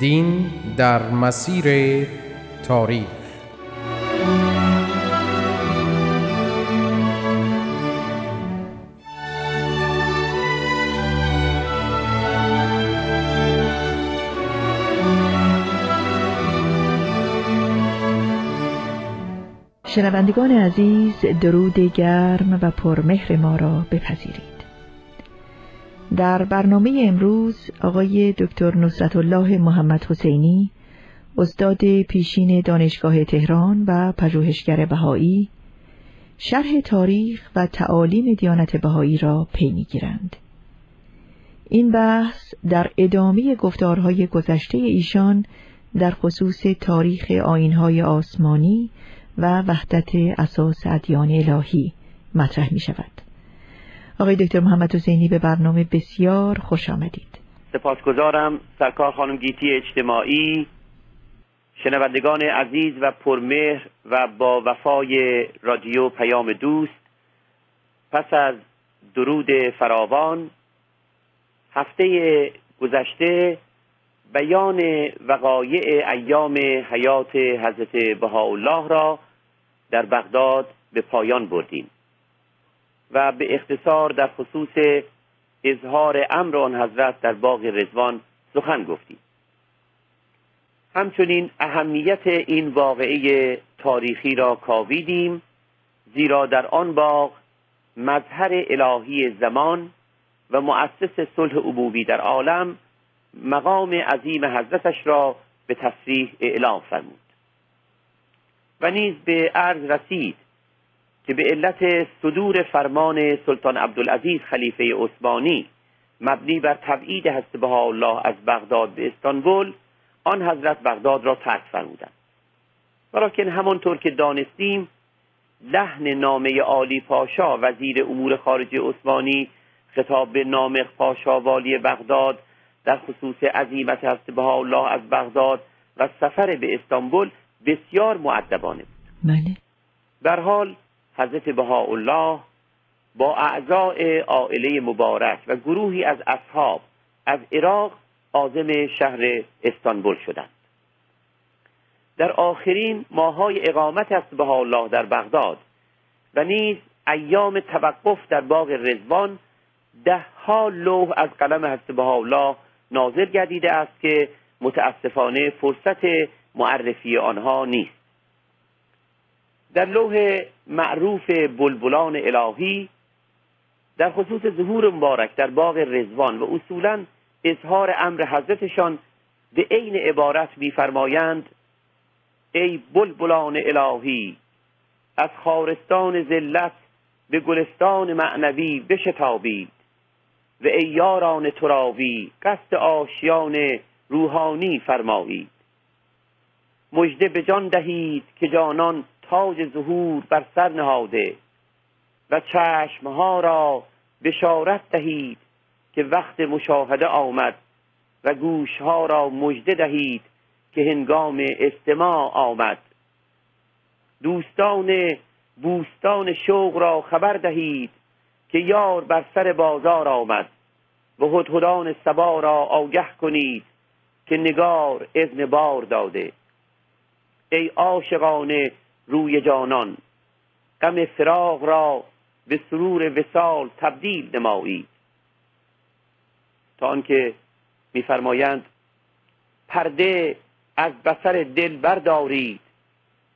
دین در مسیر تاریخ. شنوندگان عزیز درود گرم و پرمهر ما را بپذیرید. در برنامه امروز آقای دکتر نصرت الله محمد حسینی استاد پیشین دانشگاه تهران و پژوهشگر بهایی شرح تاریخ و تعالیم دیانت بهایی را پی می‌گیرند. این بحث در ادامه گفتارهای گذشته ایشان در خصوص تاریخ آینهای آسمانی و وحدت اساس ادیان الهی مطرح می شود. آقای دکتر محمد حسینی به برنامه بسیار خوش آمدید. سپاسگزارم سرکار خانم گیتی اجتماعی شنوندگان عزیز و پرمهر و با وفای رادیو پیام دوست. پس از درود فراوان هفته گذشته بیان وقایع ایام حیات حضرت بهاءالله را در بغداد به پایان بردیم. و به اختصار در خصوص اظهار امر آن حضرت در باغ رزوان سخن گفتیم همچنین اهمیت این واقعه تاریخی را کاویدیم زیرا در آن باغ مظهر الهی زمان و مؤسس صلح عبوبی در عالم مقام عظیم حضرتش را به تصریح اعلام فرمود. و نیز به عرض رسید که به علت صدور فرمان سلطان عبدالعزیز خلیفه عثمانی مبنی بر تبعید هست الله از بغداد به استانبول آن حضرت بغداد را ترک فرمودند. ولیکن همانطور که دانستیم لحن نامه عالی پاشا وزیر امور خارجه عثمانی خطاب به نامق پاشا والی بغداد در خصوص عظیمت هست الله از بغداد و سفر به استانبول بسیار معدبانه بود. بله. در حال حضرت بهاءالله با اعضاء عائله مبارک و گروهی از اصحاب از عراق عازم شهر استانبول شدند. در آخرین ماهای اقامت است بهاءالله در بغداد و نیز ایام توقف در باغ ده ها لوح از قلم حضرت بهاءالله نازل گردیده است که متاسفانه فرصت معرفی آنها نیست. در لوح معروف بلبلان الهی در خصوص ظهور مبارک در باغ رزوان و اصولا اظهار امر حضرتشان به عین عبارت میفرمایند ای بلبلان الهی از خارستان ذلت به گلستان معنوی بشتابید و ای یاران تراوی قصد آشیان روحانی فرمایید. مژده به جان دهید که جانان تاج ظهور بر سر نهاده و چشمها را بشارت دهید که وقت مشاهده آمد و گوشها را مژده دهید که هنگام استماع آمد. دوستان بوستان شوق را خبر دهید که یار بر سر بازار آمد و هدهدان سبا را آگه کنید که نگار اذن بار داده. ای عاشقان روی جانان. غم فراغ را به سرور وسال تبدیل نمایید تا آنکه میفرمایند پرده از بسر دل بردارید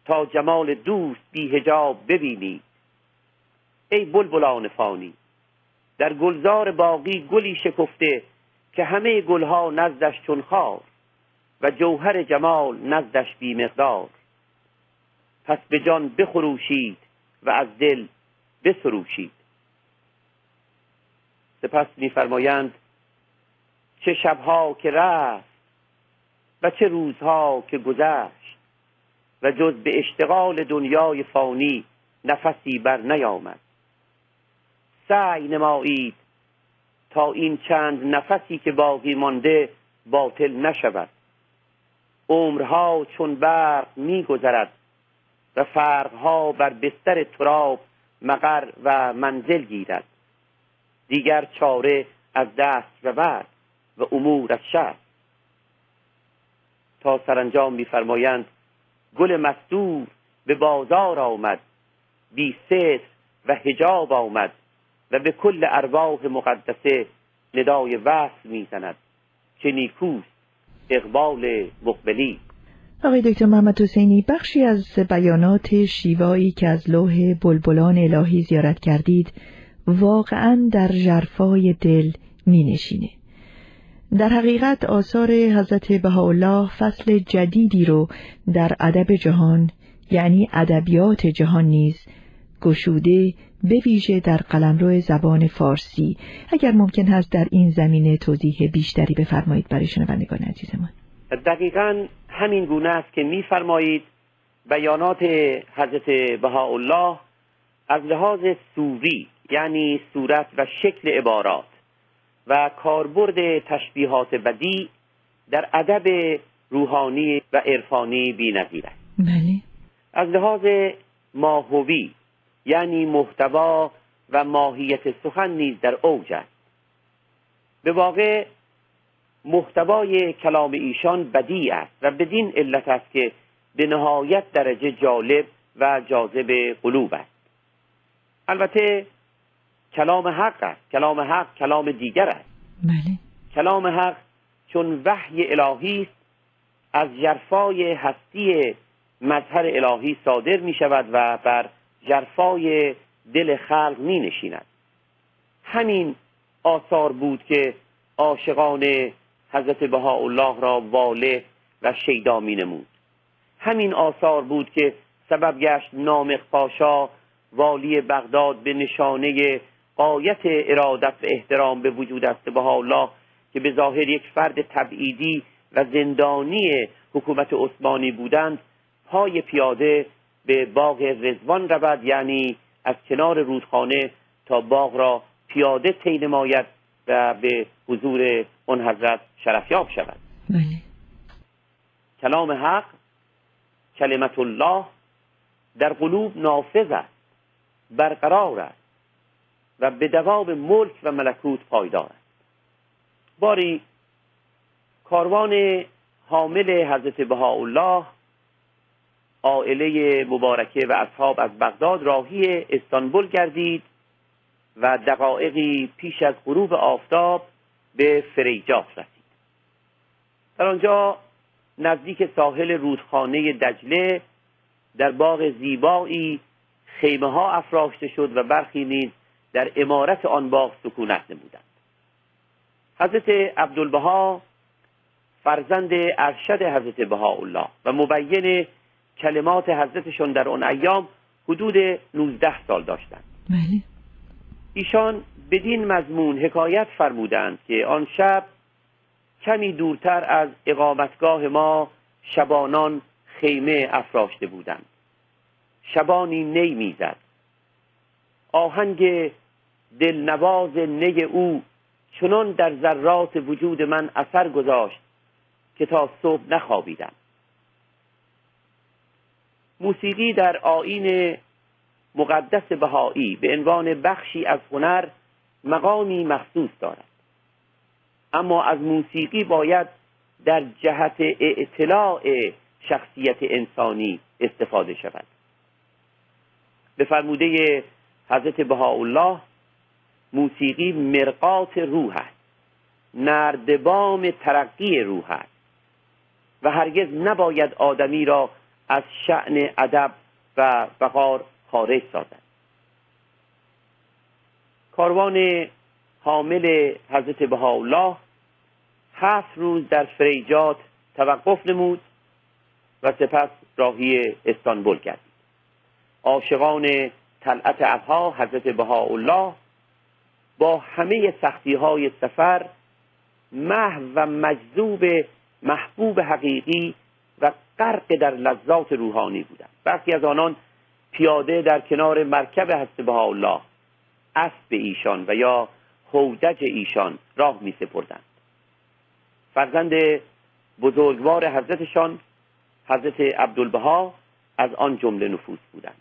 تا جمال دوست بی هجاب ببینید. ای بلبلان فانی در گلزار باقی گلی شکفته که همه گلها نزدش چون خار و جوهر جمال نزدش بی مقدار. پس به جان بخروشید و از دل بسروشید. سپس میفرمایند چه شبها که رفت و چه روزها که گذشت و جز به اشتغال دنیای فانی نفسی بر نیامد. سعی نمایید تا این چند نفسی که باقی مانده باطل نشود. عمرها چون برق میگذرد و فرقها بر بستر تراب مقر و منزل گیرد. دیگر چاره از دست و بعد و امور از شر تا سرانجام میفرمایند گل مستور به بازار آمد بی و هجاب آمد و به کل ارواح مقدسه ندای وصل می‌زند که نیکوست اقبال مقبلی آقای دکتر محمد حسینی بخشی از بیانات شیوایی که از لوح بلبلان الهی زیارت کردید واقعا در جرفای دل می نشینه. در حقیقت آثار حضرت بهاءالله فصل جدیدی رو در ادب جهان یعنی ادبیات جهان نیز گشوده به ویژه در قلمرو زبان فارسی اگر ممکن هست در این زمینه توضیح بیشتری بفرمایید برای شنوندگان عزیزمان دقیقا همین گونه است که میفرمایید بیانات حضرت بهاءالله از لحاظ سوری یعنی صورت و شکل عبارات و کاربرد تشبیهات بدی در ادب روحانی و عرفانی بی‌نظیر است بله. از لحاظ ماهوی یعنی محتوا و ماهیت سخن نیز در اوج است. به واقع محتوای کلام ایشان بدی است و بدین علت است که به نهایت درجه جالب و جاذب قلوب است. البته کلام حق است. کلام حق کلام دیگر است. بله. کلام حق چون وحی الهی است از جرفای هستی مظهر الهی صادر می شود و بر جرفای دل خلق می نشیند همین آثار بود که عاشقان حضرت بهاءالله را واله و شیدا می نمود. همین آثار بود که سبب گشت نامق پاشا والی بغداد به نشانه قایت ارادت و احترام به وجود است الله که به ظاهر یک فرد تبعیدی و زندانی حکومت عثمانی بودند پای پیاده به باغ رزوان رود یعنی از کنار رودخانه تا باغ را پیاده طی و به حضور اون حضرت شرفیاب شود. بله. کلام حق کلمت الله در قلوب نافذ است برقرار است و به دوام ملک و ملکوت پایدار است. باری کاروان حامل حضرت بهاءالله عائله مبارکه و اصحاب از بغداد راهی استانبول گردید و دقایقی پیش از غروب آفتاب به فریجاس رسید. در آنجا نزدیک ساحل رودخانه دجله در باغ زیبایی خیمه ها افراشته شد و برخی نیز در امارت آن باغ سکونت نمودند. حضرت عبدالبها فرزند ارشد حضرت بهاءالله و مبین کلمات حضرتشون در آن ایام حدود 19 سال داشتند. بله. ایشان بدین مضمون حکایت فرمودند که آن شب کمی دورتر از اقامتگاه ما شبانان خیمه افراشته بودند. شبانی نی می‌زد. آهنگ دلنواز نی او چنان در ذرات وجود من اثر گذاشت که تا صبح نخوابیدم. موسیقی در آین مقدس بهایی به عنوان بخشی از هنر مقامی مخصوص دارد. اما از موسیقی باید در جهت اطلاع شخصیت انسانی استفاده شود. به فرموده حضرت بهاءالله موسیقی مرقات روح است. نردبام ترقی روح است. و هرگز نباید آدمی را از شعن ادب و وقار خارج سازد. کاروان حامل حضرت بهاءالله هفت روز در فریجات توقف نمود و سپس راهی استانبول گردید. عاشقان طلعت ابها حضرت بهاءالله با همه سختی های سفر محو و مجذوب محبوب حقیقی و غرق در لذات روحانی بودند. برخی از آنان پیاده در کنار مرکب حضرت الله. اسب ایشان و یا هودج ایشان راه می سپردند. فرزند بزرگوار حضرتشان حضرت عبدالبها از آن جمله نفوس بودند.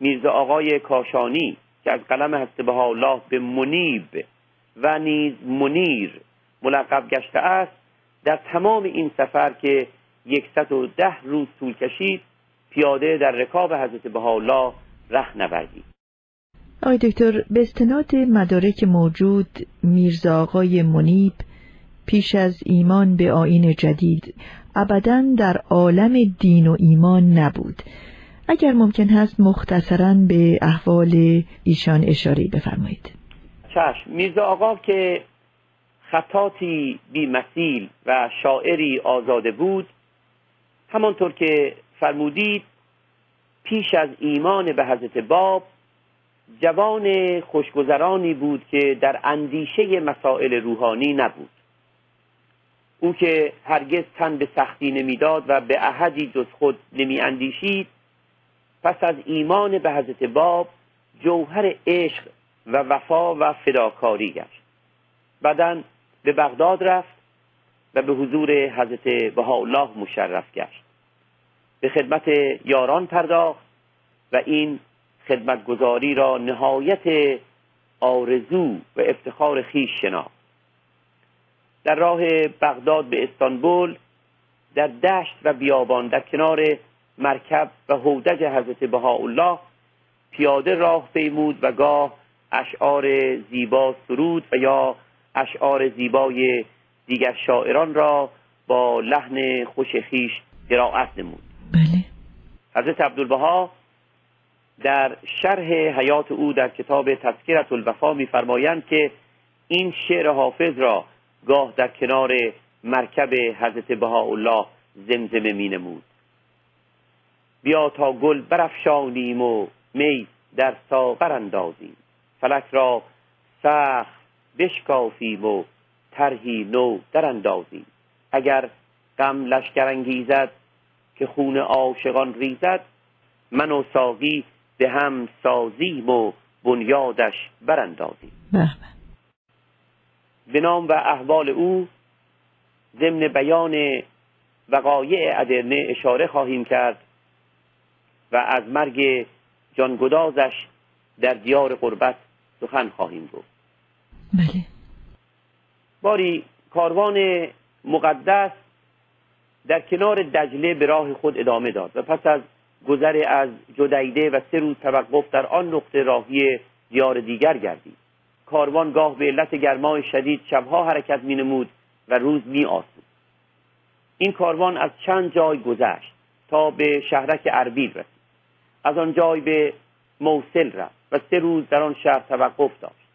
میرزا آقای کاشانی که از قلم حضرت الله به منیب و نیز منیر ملقب گشته است در تمام این سفر که یکصد و ده روز طول کشید پیاده در رکاب حضرت بهاءالله رخ نوردید آقای دکتر به استناد مدارک موجود میرزا آقای منیب پیش از ایمان به آین جدید ابدا در عالم دین و ایمان نبود. اگر ممکن هست مختصرا به احوال ایشان اشاره بفرمایید. چشم. میرزا آقا که خطاتی بی مسیل و شاعری آزاده بود همانطور که فرمودید پیش از ایمان به حضرت باب جوان خوشگذرانی بود که در اندیشه مسائل روحانی نبود. او که هرگز تن به سختی نمی‌داد و به احدی جز خود نمی اندیشید پس از ایمان به حضرت باب جوهر عشق و وفا و فداکاری گشت. بعدا به بغداد رفت و به حضور حضرت بهاءالله مشرف گشت. به خدمت یاران پرداخت و این خدمتگذاری را نهایت آرزو و افتخار خیش شناخت. در راه بغداد به استانبول در دشت و بیابان در کنار مرکب و هودج حضرت بهاءالله پیاده راه پیمود و گاه اشعار زیبا سرود و یا اشعار زیبای دیگر شاعران را با لحن خوش خیش قرائت نمود. حضرت عبدالبها در شرح حیات او در کتاب تذکرت الوفا میفرمایند که این شعر حافظ را گاه در کنار مرکب حضرت بهاءالله زمزمه می نمود بیا تا گل برافشانیم و می در ساغر اندازیم. فلک را سخت بشکافیم و طرحی نو در اندازیم. اگر غم لشکر انگیزد که خون عاشقان ریزد من و ساقی به هم سازیم و بنیادش براندازیم. به به نام و احوال او ضمن بیان وقایع ادرنه اشاره خواهیم کرد و از مرگ جانگدازش در دیار قربت سخن خواهیم گفت. بله. باری کاروان مقدس در کنار دجله به راه خود ادامه داد و پس از گذر از جدیده و سه روز توقف در آن نقطه راهی دیار دیگر گردید. کاروان گاه به علت گرمای شدید شبها حرکت می نمود و روز می آسود. این کاروان از چند جای گذشت تا به شهرک اربیل رسید. از آن جای به موسل رفت و سه روز در آن شهر توقف داشت.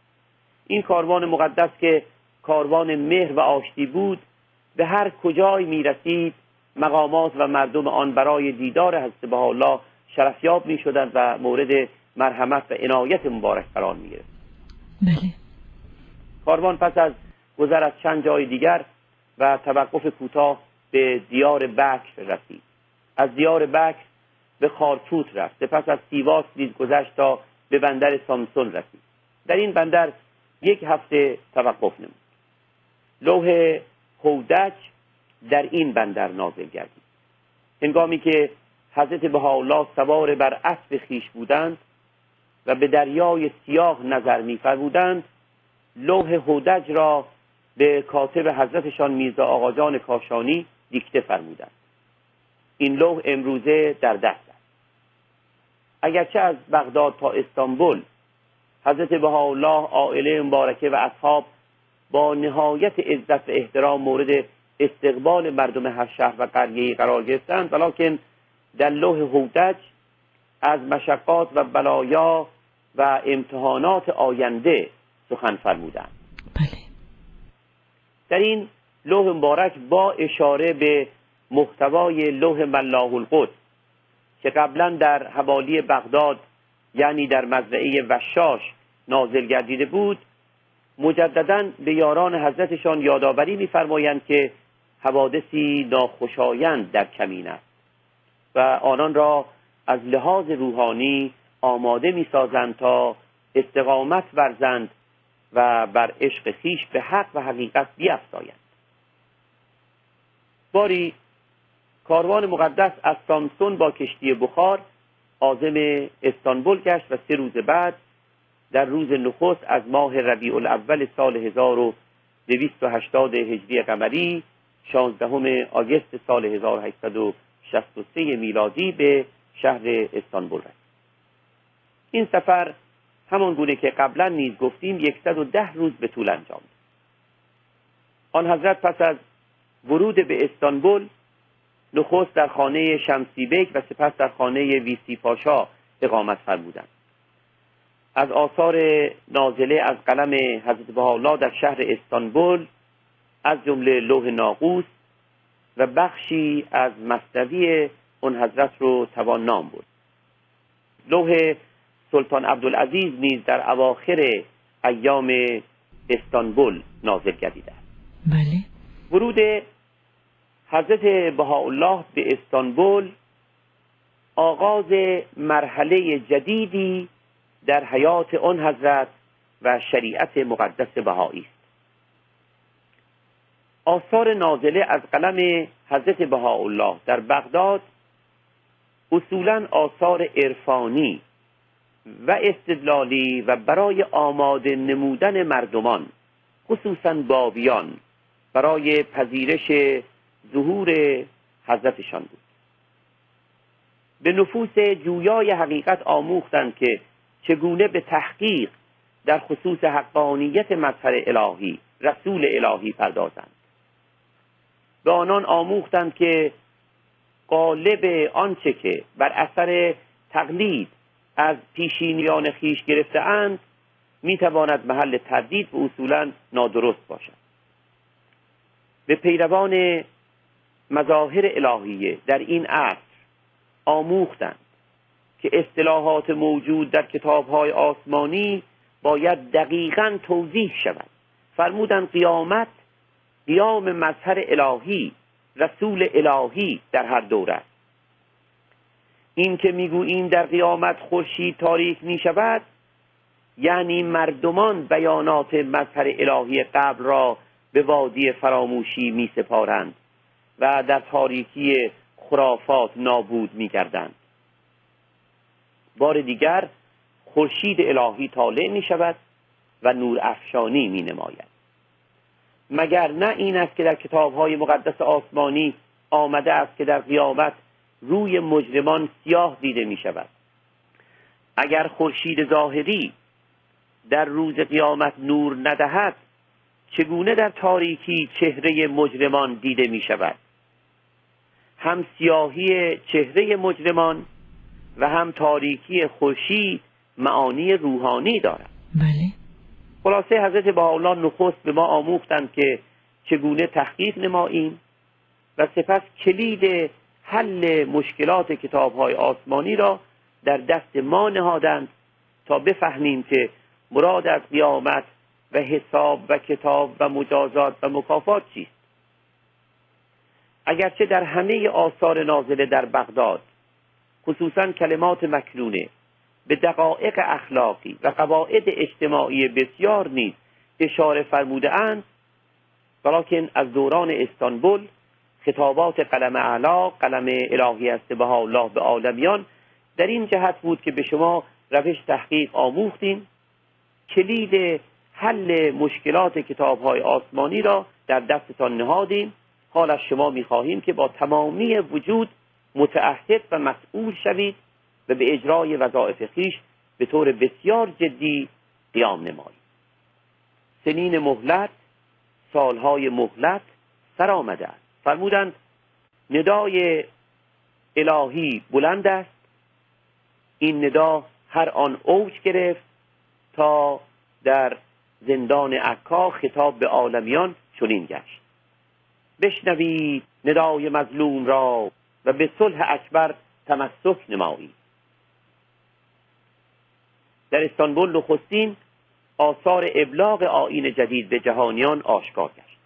این کاروان مقدس که کاروان مهر و آشتی بود به هر کجای می رسید مقامات و مردم آن برای دیدار حضرت الله شرفیاب می شدند و مورد مرحمت و عنایت مبارک قرار می گرفت بله. کاروان پس از گذر از چند جای دیگر و توقف کوتاه به دیار بکر رسید. از دیار بکر به خارتوت رفت. پس از سیواس نیز گذشت تا به بندر سامسون رسید. در این بندر یک هفته توقف نمود. لوح هودج در این بندر نازل گردید. هنگامی که حضرت بهاءالله سوار بر اسب خیش بودند و به دریای سیاه نظر میفرمودند لوح هودج را به کاتب حضرتشان میرزا آقاجان کاشانی دیکته فرمودند. این لوح امروزه در دست است. اگرچه از بغداد تا استانبول حضرت بهاءالله عائله مبارکه و اصحاب با نهایت عزت و احترام مورد استقبال مردم هر شهر و قریه قرار گرفتند ولیکن در لوح هودج از مشقات و بلایا و امتحانات آینده سخن فرمودند. بله. در این لوح مبارک با اشاره به محتوای لوح ملاه القدس که قبلا در حوالی بغداد یعنی در مزرعه وشاش نازل گردیده بود مجددا به یاران حضرتشان یادآوری میفرمایند که حوادثی ناخوشایند در کمین است و آنان را از لحاظ روحانی آماده می‌سازند تا استقامت ورزند و بر عشق خیش به حق و حقیقت بیافزایند باری کاروان مقدس از سامسون با کشتی بخار عازم استانبول گشت و سه روز بعد در روز نخست از ماه ربیع الاول سال 1280 هجری قمری 16 آگست سال 1863 میلادی به شهر استانبول رسید. این سفر همان گونه که قبلا نیز گفتیم ده روز به طول انجام آن حضرت پس از ورود به استانبول نخست در خانه شمسی بیک و سپس در خانه ویسی پاشا اقامت فرمودند. از آثار نازله از قلم حضرت بهاءالله در شهر استانبول از جمله لوح ناقوس و بخشی از مصنوی اون حضرت رو توان نام بود. لوح سلطان عبدالعزیز نیز در اواخر ایام استانبول نازل گردیده است. بله. ورود حضرت بهاءالله به استانبول آغاز مرحله جدیدی در حیات آن حضرت و شریعت مقدس بهایی است. آثار نازله از قلم حضرت بهاءالله در بغداد اصولا آثار عرفانی و استدلالی و برای آماده نمودن مردمان خصوصا بابیان برای پذیرش ظهور حضرتشان بود. به نفوس جویای حقیقت آموختند که چگونه به تحقیق در خصوص حقانیت مظهر الهی رسول الهی پردازند. به آنان آموختند که قالب آنچه که بر اثر تقلید از پیشینیان خیش گرفته اند می تواند محل تردید و اصولا نادرست باشد. به پیروان مظاهر الهیه در این عصر آموختند که اصطلاحات موجود در کتابهای آسمانی باید دقیقا توضیح شود. فرمودند قیامت قیام مظهر الهی رسول الهی در هر دوره است این که می‌گوییم در قیامت خورشید تاریک می شود یعنی مردمان بیانات مظهر الهی قبل را به وادی فراموشی می سپارند و در تاریکی خرافات نابود می کردند. بار دیگر خورشید الهی طالع می شود و نور افشانی می نماید مگر نه این است که در کتاب های مقدس آسمانی آمده است که در قیامت روی مجرمان سیاه دیده می شود اگر خورشید ظاهری در روز قیامت نور ندهد چگونه در تاریکی چهره مجرمان دیده می شود هم سیاهی چهره مجرمان و هم تاریکی خورشید معانی روحانی دارد. بله. خلاصه حضرت بهاءالله نخست به ما آموختند که چگونه تحقیق نماییم و سپس کلید حل مشکلات کتاب های آسمانی را در دست ما نهادند تا بفهمیم که مراد از قیامت و حساب و کتاب و مجازات و مکافات چیست. اگرچه در همه آثار نازله در بغداد خصوصا کلمات مکنونه به دقایق اخلاقی و قواعد اجتماعی بسیار نیز اشاره فرموده اند ولیکن از دوران استانبول خطابات قلم اعلا قلم الهی است به الله به عالمیان در این جهت بود که به شما روش تحقیق آموختیم. کلید حل مشکلات کتاب های آسمانی را در دستتان نهادیم. حال از شما می‌خواهیم که با تمامی وجود متعهد و مسئول شوید. و به اجرای وظایف خیش به طور بسیار جدی قیام نمایید سنین مهلت سالهای مهلت سر آمده است. فرمودند ندای الهی بلند است. این ندا هر آن اوج گرفت تا در زندان عکا خطاب به عالمیان چنین گشت. بشنوید ندای مظلوم را و به صلح اکبر تمسک نمایید. در استانبول نخستین آثار ابلاغ آین جدید به جهانیان آشکار گشت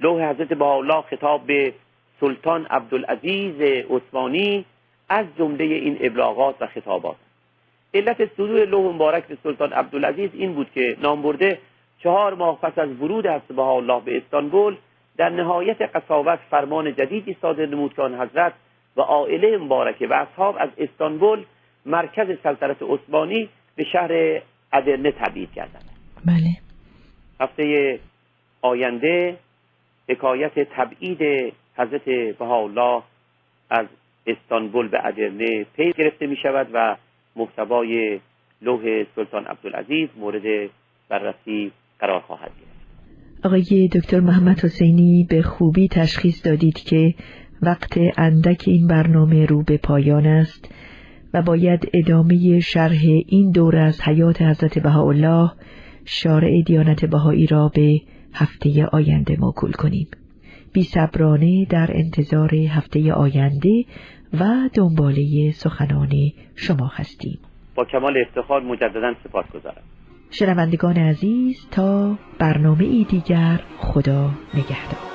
لوح حضرت بهاءالله خطاب به سلطان عبدالعزیز عثمانی از جمله این ابلاغات و خطابات. علت صدور لوح مبارک به سلطان عبدالعزیز این بود که نامبرده چهار ماه پس از ورود حضرت الله به استانبول در نهایت قصاوت فرمان جدیدی صادر نمود که حضرت و عائله مبارکه و اصحاب از استانبول مرکز سلطنت عثمانی به شهر ادرنه تبعید کردند. بله. هفته آینده حکایت تبعید حضرت بهاءالله از استانبول به ادرنه پی گرفته می شود و محتوای لوح سلطان عبدالعزیز مورد بررسی قرار خواهد گرفت. آقای دکتر محمد حسینی به خوبی تشخیص دادید که وقت اندک این برنامه رو به پایان است. و باید ادامه شرح این دور از حیات حضرت بهاءالله شارع دیانت بهایی را به هفته آینده موکول کنیم. بی صبرانه در انتظار هفته آینده و دنباله سخنان شما هستیم. با کمال افتخار مجددا سپاس گذارم. شنوندگان عزیز تا برنامه ای دیگر خدا نگهدار.